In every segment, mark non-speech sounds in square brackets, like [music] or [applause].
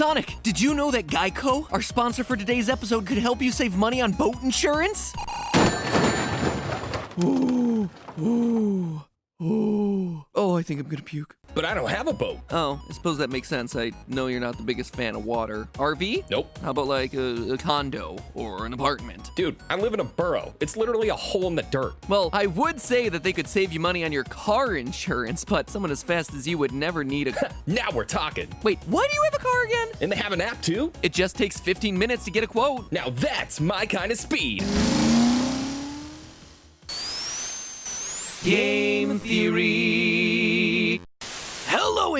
Sonic, did you know that Geico, our sponsor for today's episode, could help you save money on boat insurance? Ooh, ooh, ooh. Oh, I think I'm gonna puke. But I don't have a boat. Oh, I suppose that makes sense. I know you're not the biggest fan of water. RV? Nope. How about like a, a condo or an apartment? Dude, I live in a burrow. It's literally a hole in the dirt. Well, I would say that they could save you money on your car insurance, but someone as fast as you would never need a. [laughs] Now we're talking. Wait, why do you have a car again? And they have an app too? It just takes 15 minutes to get a quote. Now that's my kind of speed. Game Theory.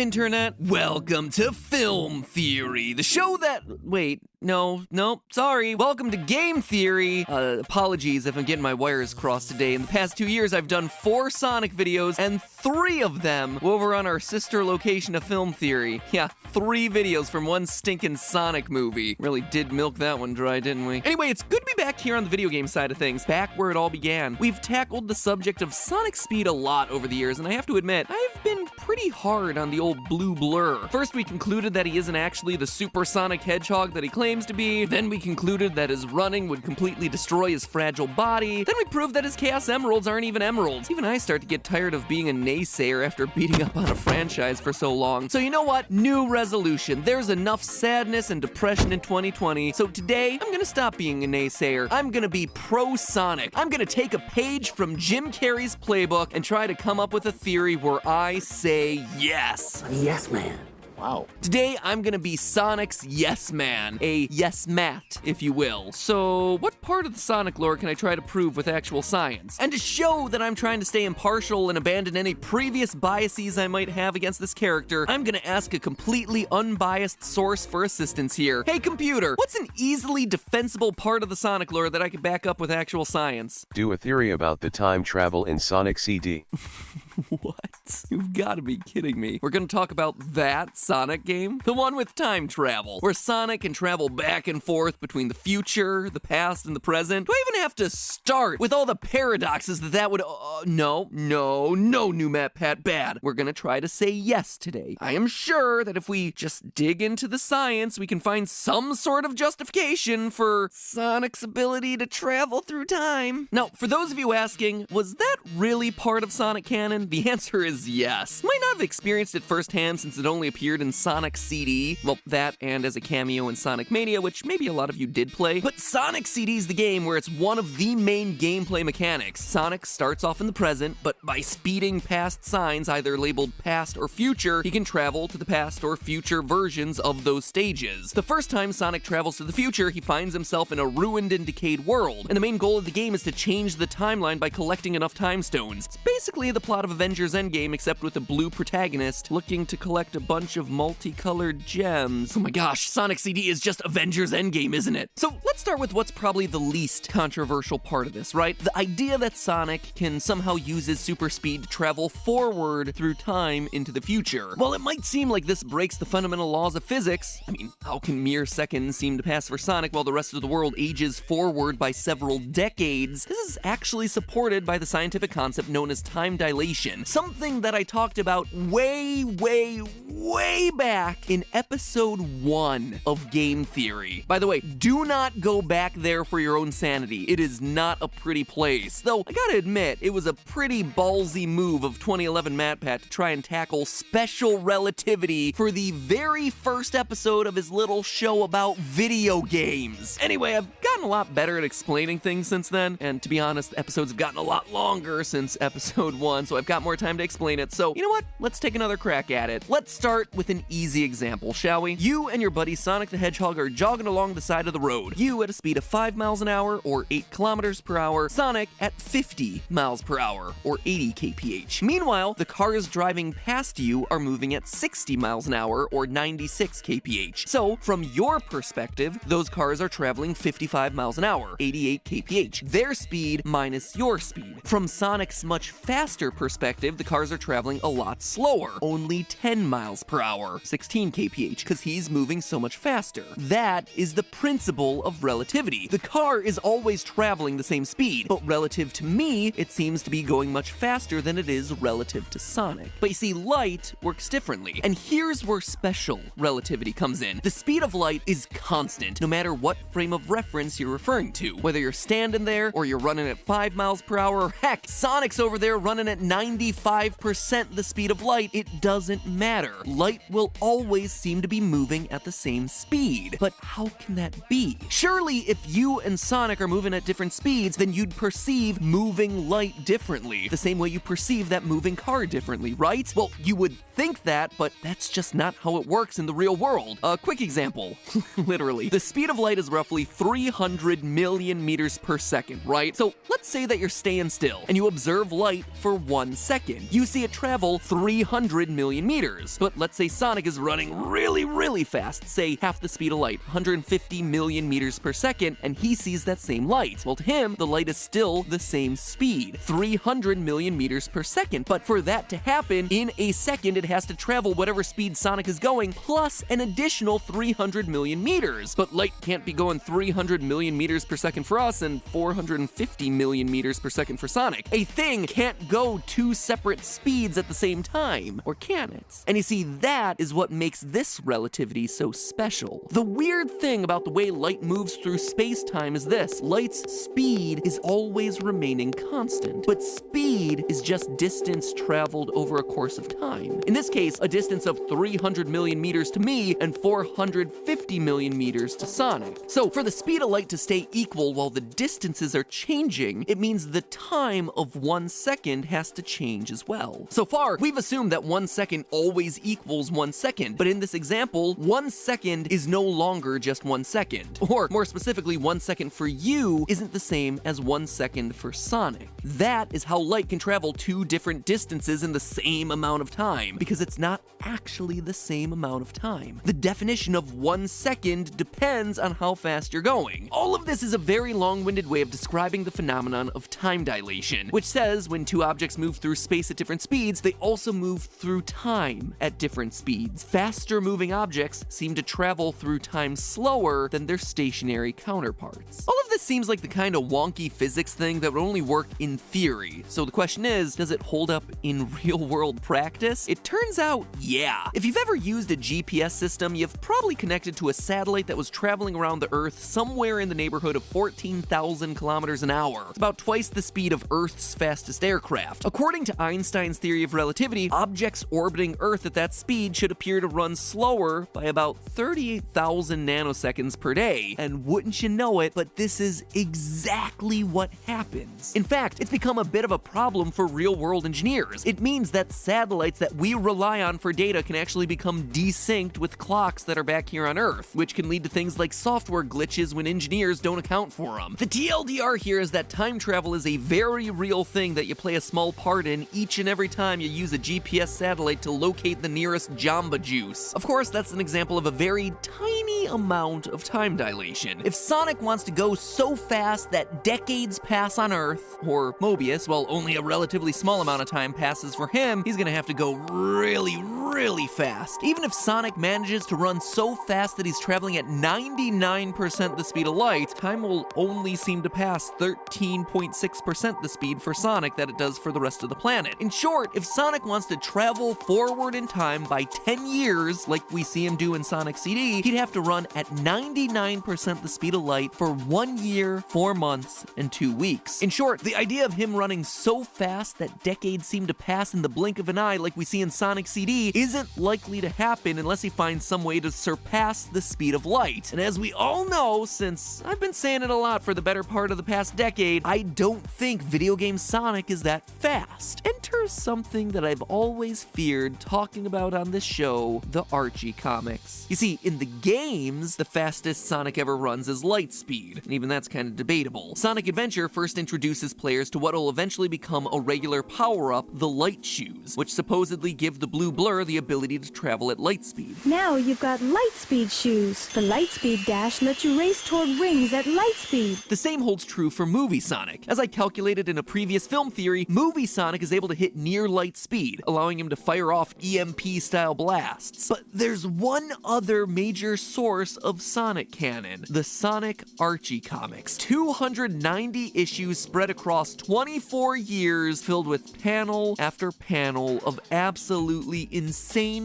Internet. Welcome to Film Theory, the show that. Wait, no, no, sorry. Welcome to Game Theory. Uh, apologies if I'm getting my wires crossed today. In the past two years, I've done four Sonic videos, and three of them were over on our sister location of Film Theory. Yeah, three videos from one stinking Sonic movie. Really did milk that one dry, didn't we? Anyway, it's good to be back here on the video game side of things, back where it all began. We've tackled the subject of Sonic speed a lot over the years, and I have to admit, I've been pretty hard on the old blue blur. First, we concluded that he isn't actually the supersonic hedgehog that he claims to be. Then we concluded that his running would completely destroy his fragile body. Then we proved that his Chaos Emeralds aren't even emeralds. Even I start to get tired of being a naysayer after beating up on a franchise for so long. So you know what? New resolution. There's enough sadness and depression in 2020. So today, I'm gonna stop being a naysayer. I'm gonna be pro Sonic. I'm gonna take a page from Jim Carrey's playbook and try to come up with a theory where I say yes. Yes, man. Wow. Today, I'm gonna be Sonic's yes man, a yes mat, if you will. So, what part of the Sonic lore can I try to prove with actual science? And to show that I'm trying to stay impartial and abandon any previous biases I might have against this character, I'm gonna ask a completely unbiased source for assistance here. Hey, computer, what's an easily defensible part of the Sonic lore that I could back up with actual science? Do a theory about the time travel in Sonic CD. [laughs] [laughs] What? You've got to be kidding me. We're going to talk about that Sonic game? The one with time travel, where Sonic can travel back and forth between the future, the past, and the present. Do I even have to start with all the paradoxes that that would. Uh, no, no, no, new MatPat bad. We're going to try to say yes today. I am sure that if we just dig into the science, we can find some sort of justification for Sonic's ability to travel through time. Now, for those of you asking, was that really part of Sonic canon? The answer is yes. Might not have experienced it firsthand since it only appeared in Sonic CD. Well, that and as a cameo in Sonic Mania, which maybe a lot of you did play. But Sonic CD is the game where it's one of the main gameplay mechanics. Sonic starts off in the present, but by speeding past signs, either labeled past or future, he can travel to the past or future versions of those stages. The first time Sonic travels to the future, he finds himself in a ruined and decayed world, and the main goal of the game is to change the timeline by collecting enough time stones. It's basically the plot of Avengers Endgame, except with a blue protagonist looking to collect a bunch of multicolored gems. Oh my gosh, Sonic CD is just Avengers Endgame, isn't it? So let's start with what's probably the least controversial part of this, right? The idea that Sonic can somehow use his super speed to travel forward through time into the future. While it might seem like this breaks the fundamental laws of physics, I mean, how can mere seconds seem to pass for Sonic while the rest of the world ages forward by several decades? This is actually supported by the scientific concept known as time dilation, something that I talked about way, way, way back in episode one of Game Theory. By the way, do not go back there for your own sanity. It is not a pretty place. Though, I gotta admit, it was a pretty ballsy move of 2011 MatPat to try and tackle special relativity for the very first episode of his little show about video games. Anyway, I've gotten a lot better at explaining things since then, and to be honest, episodes have gotten a lot longer since [laughs] episode one, so I've got more time to explain it. So, you know what? Let's take another crack at it. Let's start with an easy example, shall we? You and your buddy Sonic the Hedgehog are jogging along the side of the road. You at a speed of 5 miles an hour or 8 kilometers per hour, Sonic at 50 miles per hour or 80 kph. Meanwhile, the cars driving past you are moving at 60 miles an hour or 96 kph. So, from your perspective, those cars are traveling 55 miles an hour, 88 kph. Their speed minus your speed. From Sonic's much faster perspective, perspective, the cars are traveling a lot slower, only 10 miles per hour, 16 kph, because he's moving so much faster. That is the principle of relativity. The car is always traveling the same speed, but relative to me, it seems to be going much faster than it is relative to Sonic. But you see, light works differently, and here's where special relativity comes in. The speed of light is constant, no matter what frame of reference you're referring to. Whether you're standing there, or you're running at 5 miles per hour, or heck, Sonic's over there running at 95% the speed of light, it doesn't matter. Light will always seem to be moving at the same speed. But how can that be? Surely, if you and Sonic are moving at different speeds, then you'd perceive moving light differently, the same way you perceive that moving car differently, right? Well, you would think that, but that's just not how it works in the real world. A quick example [laughs] literally, the speed of light is roughly 300 million meters per second, right? So let's say that you're staying still and you observe light for one second. You see it travel 300 million meters. But let's say Sonic is running really, really fast, say half the speed of light, 150 million meters per second, and he sees that same light. Well, to him, the light is still the same speed, 300 million meters per second. But for that to happen, in a second, it has to travel whatever speed Sonic is going, plus an additional 300 million meters. But light can't be going 300 million meters per second for us and 450 million meters per second for Sonic. A thing can't go two separate speeds at the same time, or can it? And you see, that is what makes this relativity so special. The weird thing about the way light moves through space time is this light's speed is always remaining constant, but speed is just distance traveled over a course of time. In this case, a distance of 300 million meters to me and 450 million meters to Sonic. So, for the speed of light to stay equal while the distances are changing, it means the time of one second has to change as well. So far, we've assumed that one second always equals one second, but in this example, one second is no longer just one second. Or, more specifically, one second for you isn't the same as one second for Sonic. That is how light can travel two different distances in the same amount of time, because it's not actually the same amount of time. The definition of one second depends on how fast you're going. All of this is a very long winded way of describing the phenomenon of time dilation, which says when two objects move through space at different speeds, they also move through time at different speeds. Faster moving objects seem to travel through time slower than their stationary counterparts. All of this seems like the kind of wonky physics thing that would only work in theory. So the question is, does it hold up in [laughs] real world practice? It turns out, yeah. If you've ever used a GPS system, you've probably connected to a satellite that was traveling around the Earth somewhere in the neighborhood of 14,000 kilometers an hour. It's about twice the speed of Earth's fastest aircraft. According to Einstein's theory of relativity, objects orbiting Earth at that speed should appear to run slower by about 38,000 nanoseconds per day. And wouldn't you know it, but this is exactly what happens. In fact, it's become a bit of a problem for real world engineers. It means that satellites that we rely on for data can actually become desynced with clocks that are back here on Earth, which can lead to things like software glitches when engineers don't account for them. The TLDR here is that time travel is a very real thing that you play a small part in each and every time you use a GPS satellite to locate the nearest Jamba Juice. Of course, that's an example of a very tiny amount of time dilation. If Sonic wants to go so fast that decades pass on Earth, or Mobius, while only a relatively small amount of time passes for him, he's gonna have to go really, really, really fast. Even if Sonic manages to run so fast that he's traveling at 99% the speed of light, time will only seem to pass 13.6% the speed for Sonic that it does for the rest of the planet. In short, if Sonic wants to travel forward in time by 10 years, like we see him do in Sonic CD, he'd have to run at 99% the speed of light for one year, four months, and two weeks. In short, the idea of him running so fast that decades seem to pass in the blink of an eye, like we see in Sonic CD, isn't likely to happen unless he finds some way to surpass the speed of light. And as we all know, since I've been saying it a lot for the better part of the past decade, I don't think video game Sonic is that fast. Enter something that I've always feared talking about on this show the Archie comics. You see, in the games, the fastest Sonic ever runs is light speed, and even that's kind of debatable. Sonic Adventure first introduces players to what will eventually become a regular power up, the Light Shoes, which supposedly give the blue blur the ability to travel at light speed. Now you've got Lightspeed shoes. The Lightspeed Dash lets you race toward rings at light speed. The same holds true for Movie Sonic. As I calculated in a previous film theory, Movie Sonic Sonic is able to hit near light speed, allowing him to fire off EMP style blasts. But there's one other major source of Sonic canon the Sonic Archie comics. 290 issues spread across 24 years, filled with panel after panel of absolutely insane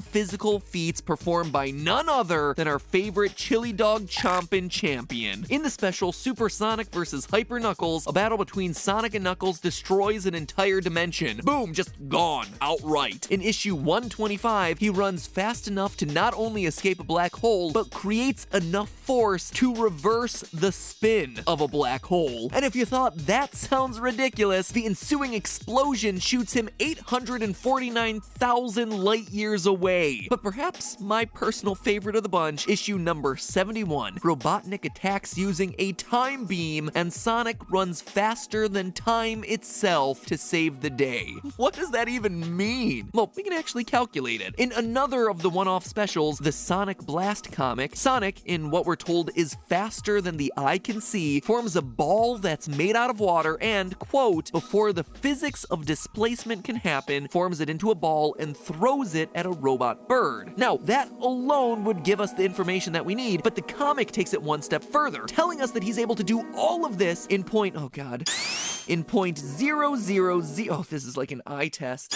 physical feats performed by none other than our favorite chili dog chompin' champion. In the special Super Sonic vs. Hyper Knuckles, a battle between Sonic and Knuckles destroys an entire dimension. Boom, just gone, outright. In issue 125, he runs fast enough to not only escape a black hole, but creates enough force to reverse the spin of a black hole. And if you thought that sounds ridiculous, the ensuing explosion shoots him 849,000 light years away. But perhaps my personal favorite of the bunch, issue number 71. Robotnik attacks using a time beam, and Sonic runs faster than time itself to save the day. What does that even mean? Well, we can actually calculate it. In another of the one off specials, the Sonic Blast comic, Sonic, in what we're told is faster than the eye can see, forms a ball that's made out of water and, quote, before the physics of displacement can happen, forms it into a ball and throws it at a robot bird. Now, that alone would give us the information that we need, but the comic takes it one step further, telling us that he's able to do all of this in point, oh god, in point zero zero zero. Oh, this is like an eye test.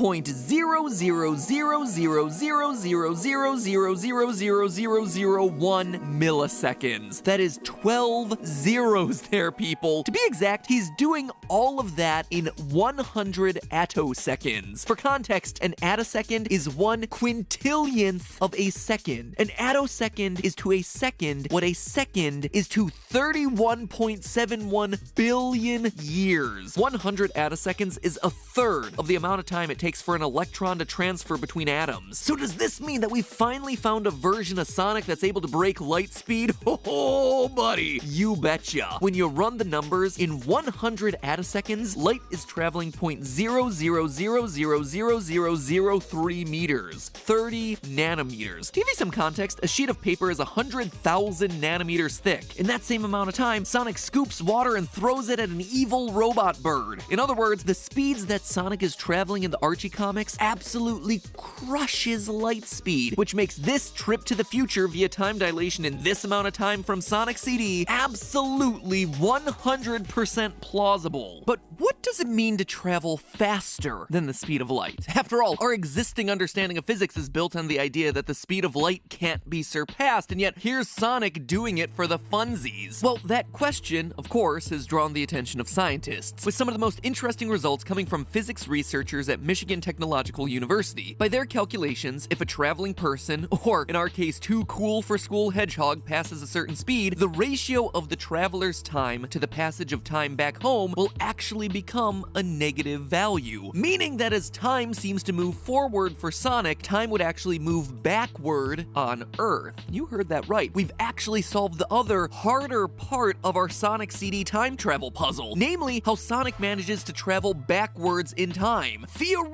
0.0000000000001 milliseconds. That is 12 zeros there, people. To be exact, he's doing all of that in 100 attoseconds. For context, an attosecond is one quintillionth of a second. An attosecond is to a second what a second is to 31.71 billion years. 100 attoseconds is a third of the amount of time it takes for an electron to transfer between atoms. So does this mean that we finally found a version of Sonic that's able to break light speed? [laughs] Oh, buddy, you betcha. When you run the numbers, in 100 attoseconds, light is traveling 0.00000003 meters, 30 nanometers. To give you some context, a sheet of paper is 100,000 nanometers thick. In that same amount of time, Sonic scoops water and throws it at an evil robot bird. In other words, the speeds that Sonic is traveling in the Archie comics absolutely crushes light speed, which makes this trip to the future via time dilation in this amount of time from Sonic CD absolutely 100% plausible. But what does it mean to travel faster than the speed of light? After all, our existing understanding of physics is built on the idea that the speed of light can't be surpassed, and yet here's Sonic doing it for the funsies. Well, that question, of course, has drawn the attention of scientists, with some of the most interesting results coming from physics researchers at Michigan Technological University. By their calculations, if a traveling person, [laughs] or in our case, too cool for school hedgehog, passes a certain speed, the ratio of the traveler's time to the passage of time back home will actually become a negative value. Meaning that as time seems to move forward for Sonic, time would actually move backward on Earth. You heard that right. We've actually solved the other, harder part of our Sonic CD time travel puzzle, namely how Sonic manages to travel backwards in time. Theoretically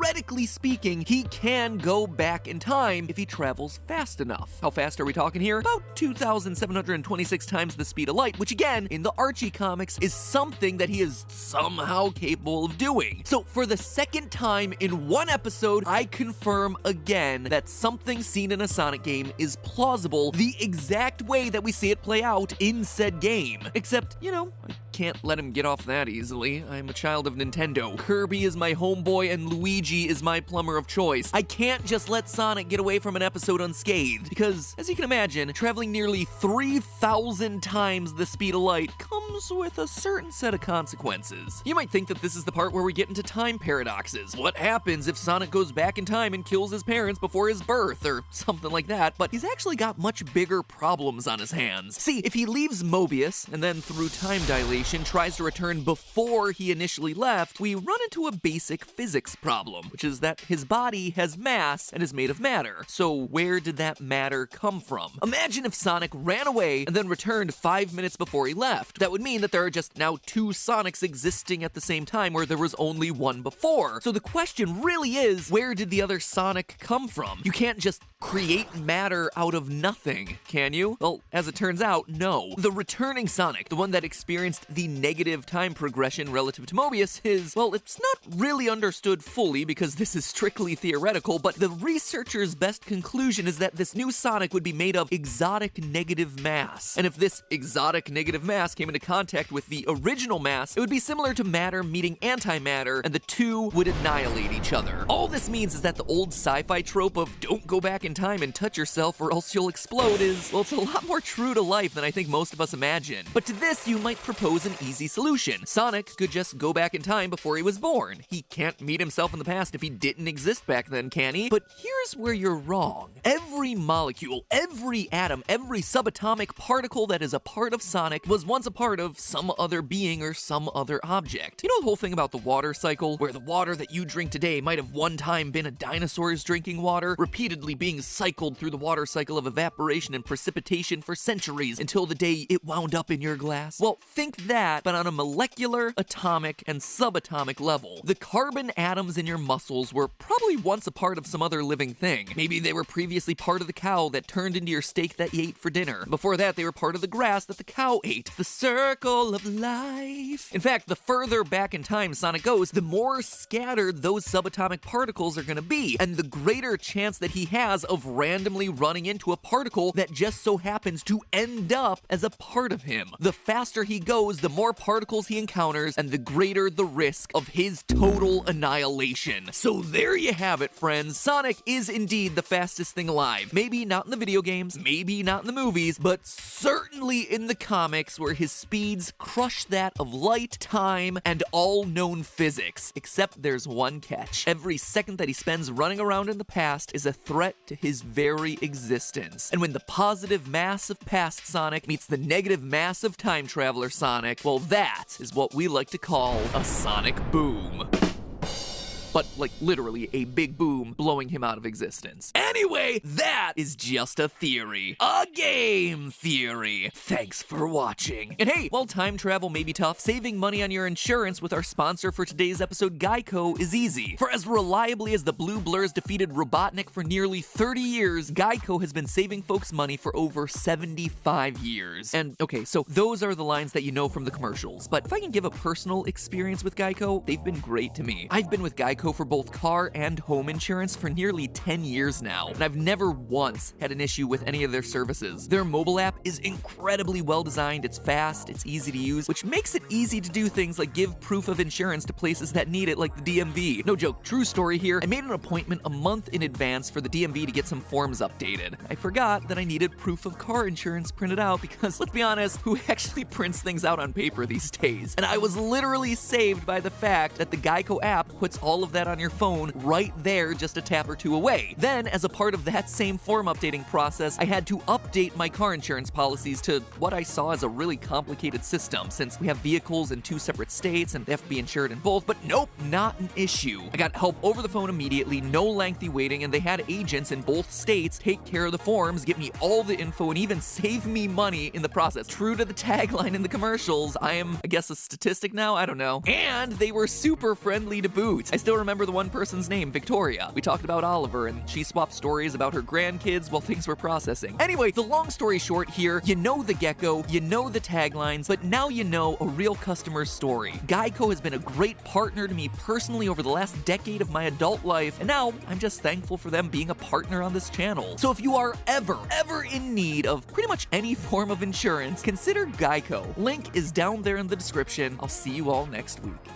speaking, he can go back in time if he travels fast enough. How fast are we talking here? About 2,726 times the speed of light, which again, in the Archie comics, is something that he is somehow capable of doing. So, for the second time in one episode, I confirm again that something seen in a Sonic game is plausible the exact way that we see it play out in said game. Except, you know, can't let him get off that easily. I'm a child of Nintendo. Kirby is my homeboy and Luigi is my plumber of choice. I can't just let Sonic get away from an episode unscathed, because, as you can imagine, traveling nearly 3,000 times the speed of light comes with a certain set of consequences. You might think that this is the part where we get into time paradoxes. What happens if Sonic goes back in time and kills his parents before his birth, or something like that, but he's actually got much bigger problems on his hands. See, if he leaves Mobius, and then through time dilation, tries to return before he initially left, we run into a basic physics problem, which is that his body has mass and is made of matter. So, where did that matter come from? Imagine if Sonic ran away and then returned five minutes before he left. That would mean that there are just now two Sonics existing at the same time where there was only one before. So, the question really is where did the other Sonic come from? You can't just create matter out of nothing, can you? Well, as it turns out, no. The returning Sonic, the one that experienced the negative time progression relative to Mobius is, well, it's not really understood fully because this is strictly theoretical, but the researchers' best conclusion is that this new Sonic would be made of exotic negative mass. And if this exotic negative mass came into contact with the original mass, it would be similar to matter meeting antimatter, and the two would annihilate each other. All this means is that the old sci fi trope of don't go back in time and touch yourself or else you'll explode is, well, it's a lot more true to life than I think most of us imagine. But to this, you might propose an easy solution. Sonic could just go back in time before he was born. He can't meet himself in the past if he didn't exist back then, can he? But here's where you're wrong. Every molecule, every atom, every subatomic particle that is a part of Sonic was once a part of some other being or some other object. You know the whole thing about the water cycle, where the water that you drink today might have one time been a dinosaur's drinking water, repeatedly being cycled through the water cycle of evaporation and precipitation for centuries until the day it wound up in your glass? Well, think that, but on a molecular, atomic, and subatomic level. The carbon atoms in your muscles were probably once a part of some other living thing. Maybe they were previously part of the cow that turned into your steak that you ate for dinner. Before that, they were part of the grass that the cow ate. The circle of life. In fact, the further back in time Sonic goes, the more scattered those subatomic particles are going to be, and the greater chance that he has of randomly running into a particle that just so happens to end up as a part of him. The faster he goes, the more particles he encounters, and the greater the risk of his total annihilation. So there you have it, friends. Sonic is indeed the fastest thing alive. Maybe not in the video games, maybe not in the movies, but certainly in the comics where his speeds crush that of light, time, and all known physics. Except there's one catch. Every second that he spends running around in the past is a threat to his very existence. And when the positive mass of past Sonic meets the negative mass of time traveler Sonic, well, that is what we like to call a sonic boom but like literally a big boom blowing him out of existence. Anyway, that is just a theory. A game theory. Thanks for watching. And hey, while time travel may be tough, saving money on your insurance with our sponsor for today's episode, Geico, is easy. For as reliably as the Blue Blurs defeated Robotnik for nearly 30 years, Geico has been saving folks money for over 75 years. And okay, so those are the lines that you know from the commercials. But if I can give a personal experience with Geico, they've been great to me. I've been with Geico for both car and home insurance for nearly 10 years now, and I've never once had an issue with any of their services. Their mobile app is incredibly well designed, it's fast, it's easy to use, which makes it easy to do things like give proof of insurance to places that need it, like the DMV. No joke, true story here. I made an appointment a month in advance for the DMV to get some forms updated. I forgot that I needed proof of car insurance printed out because, [laughs] let's be honest, who actually prints things out on paper these days? And I was literally saved by the fact that the Geico app puts all of that on your phone right there just a tap or two away. Then, as a part of that same form updating process, I had to update my car insurance policies to what I saw as a really complicated system since we have vehicles in two separate states and they have to be insured in both. But nope, not an issue. I got help over the phone immediately, no lengthy waiting, and they had agents in both states take care of the forms, get me all the info, and even save me money in the process. True to the tagline in the commercials, I am, I guess, a statistic now? I don't know. And they were super friendly to boot. I still remember the one person's name, Victoria. We talked about Oliver, and she swapped stories about her grandkids while things were processing. Anyway, the long story short here, you know the gecko, you know the taglines, but now you know a real customer's story. Geico has been a great partner to me personally over the last decade of my adult life, and now I'm just thankful for them being a partner on this channel. So if you are ever, ever in need of pretty much any [laughs] form of insurance, consider Geico. Link is down there in the description. I'll see you all next week.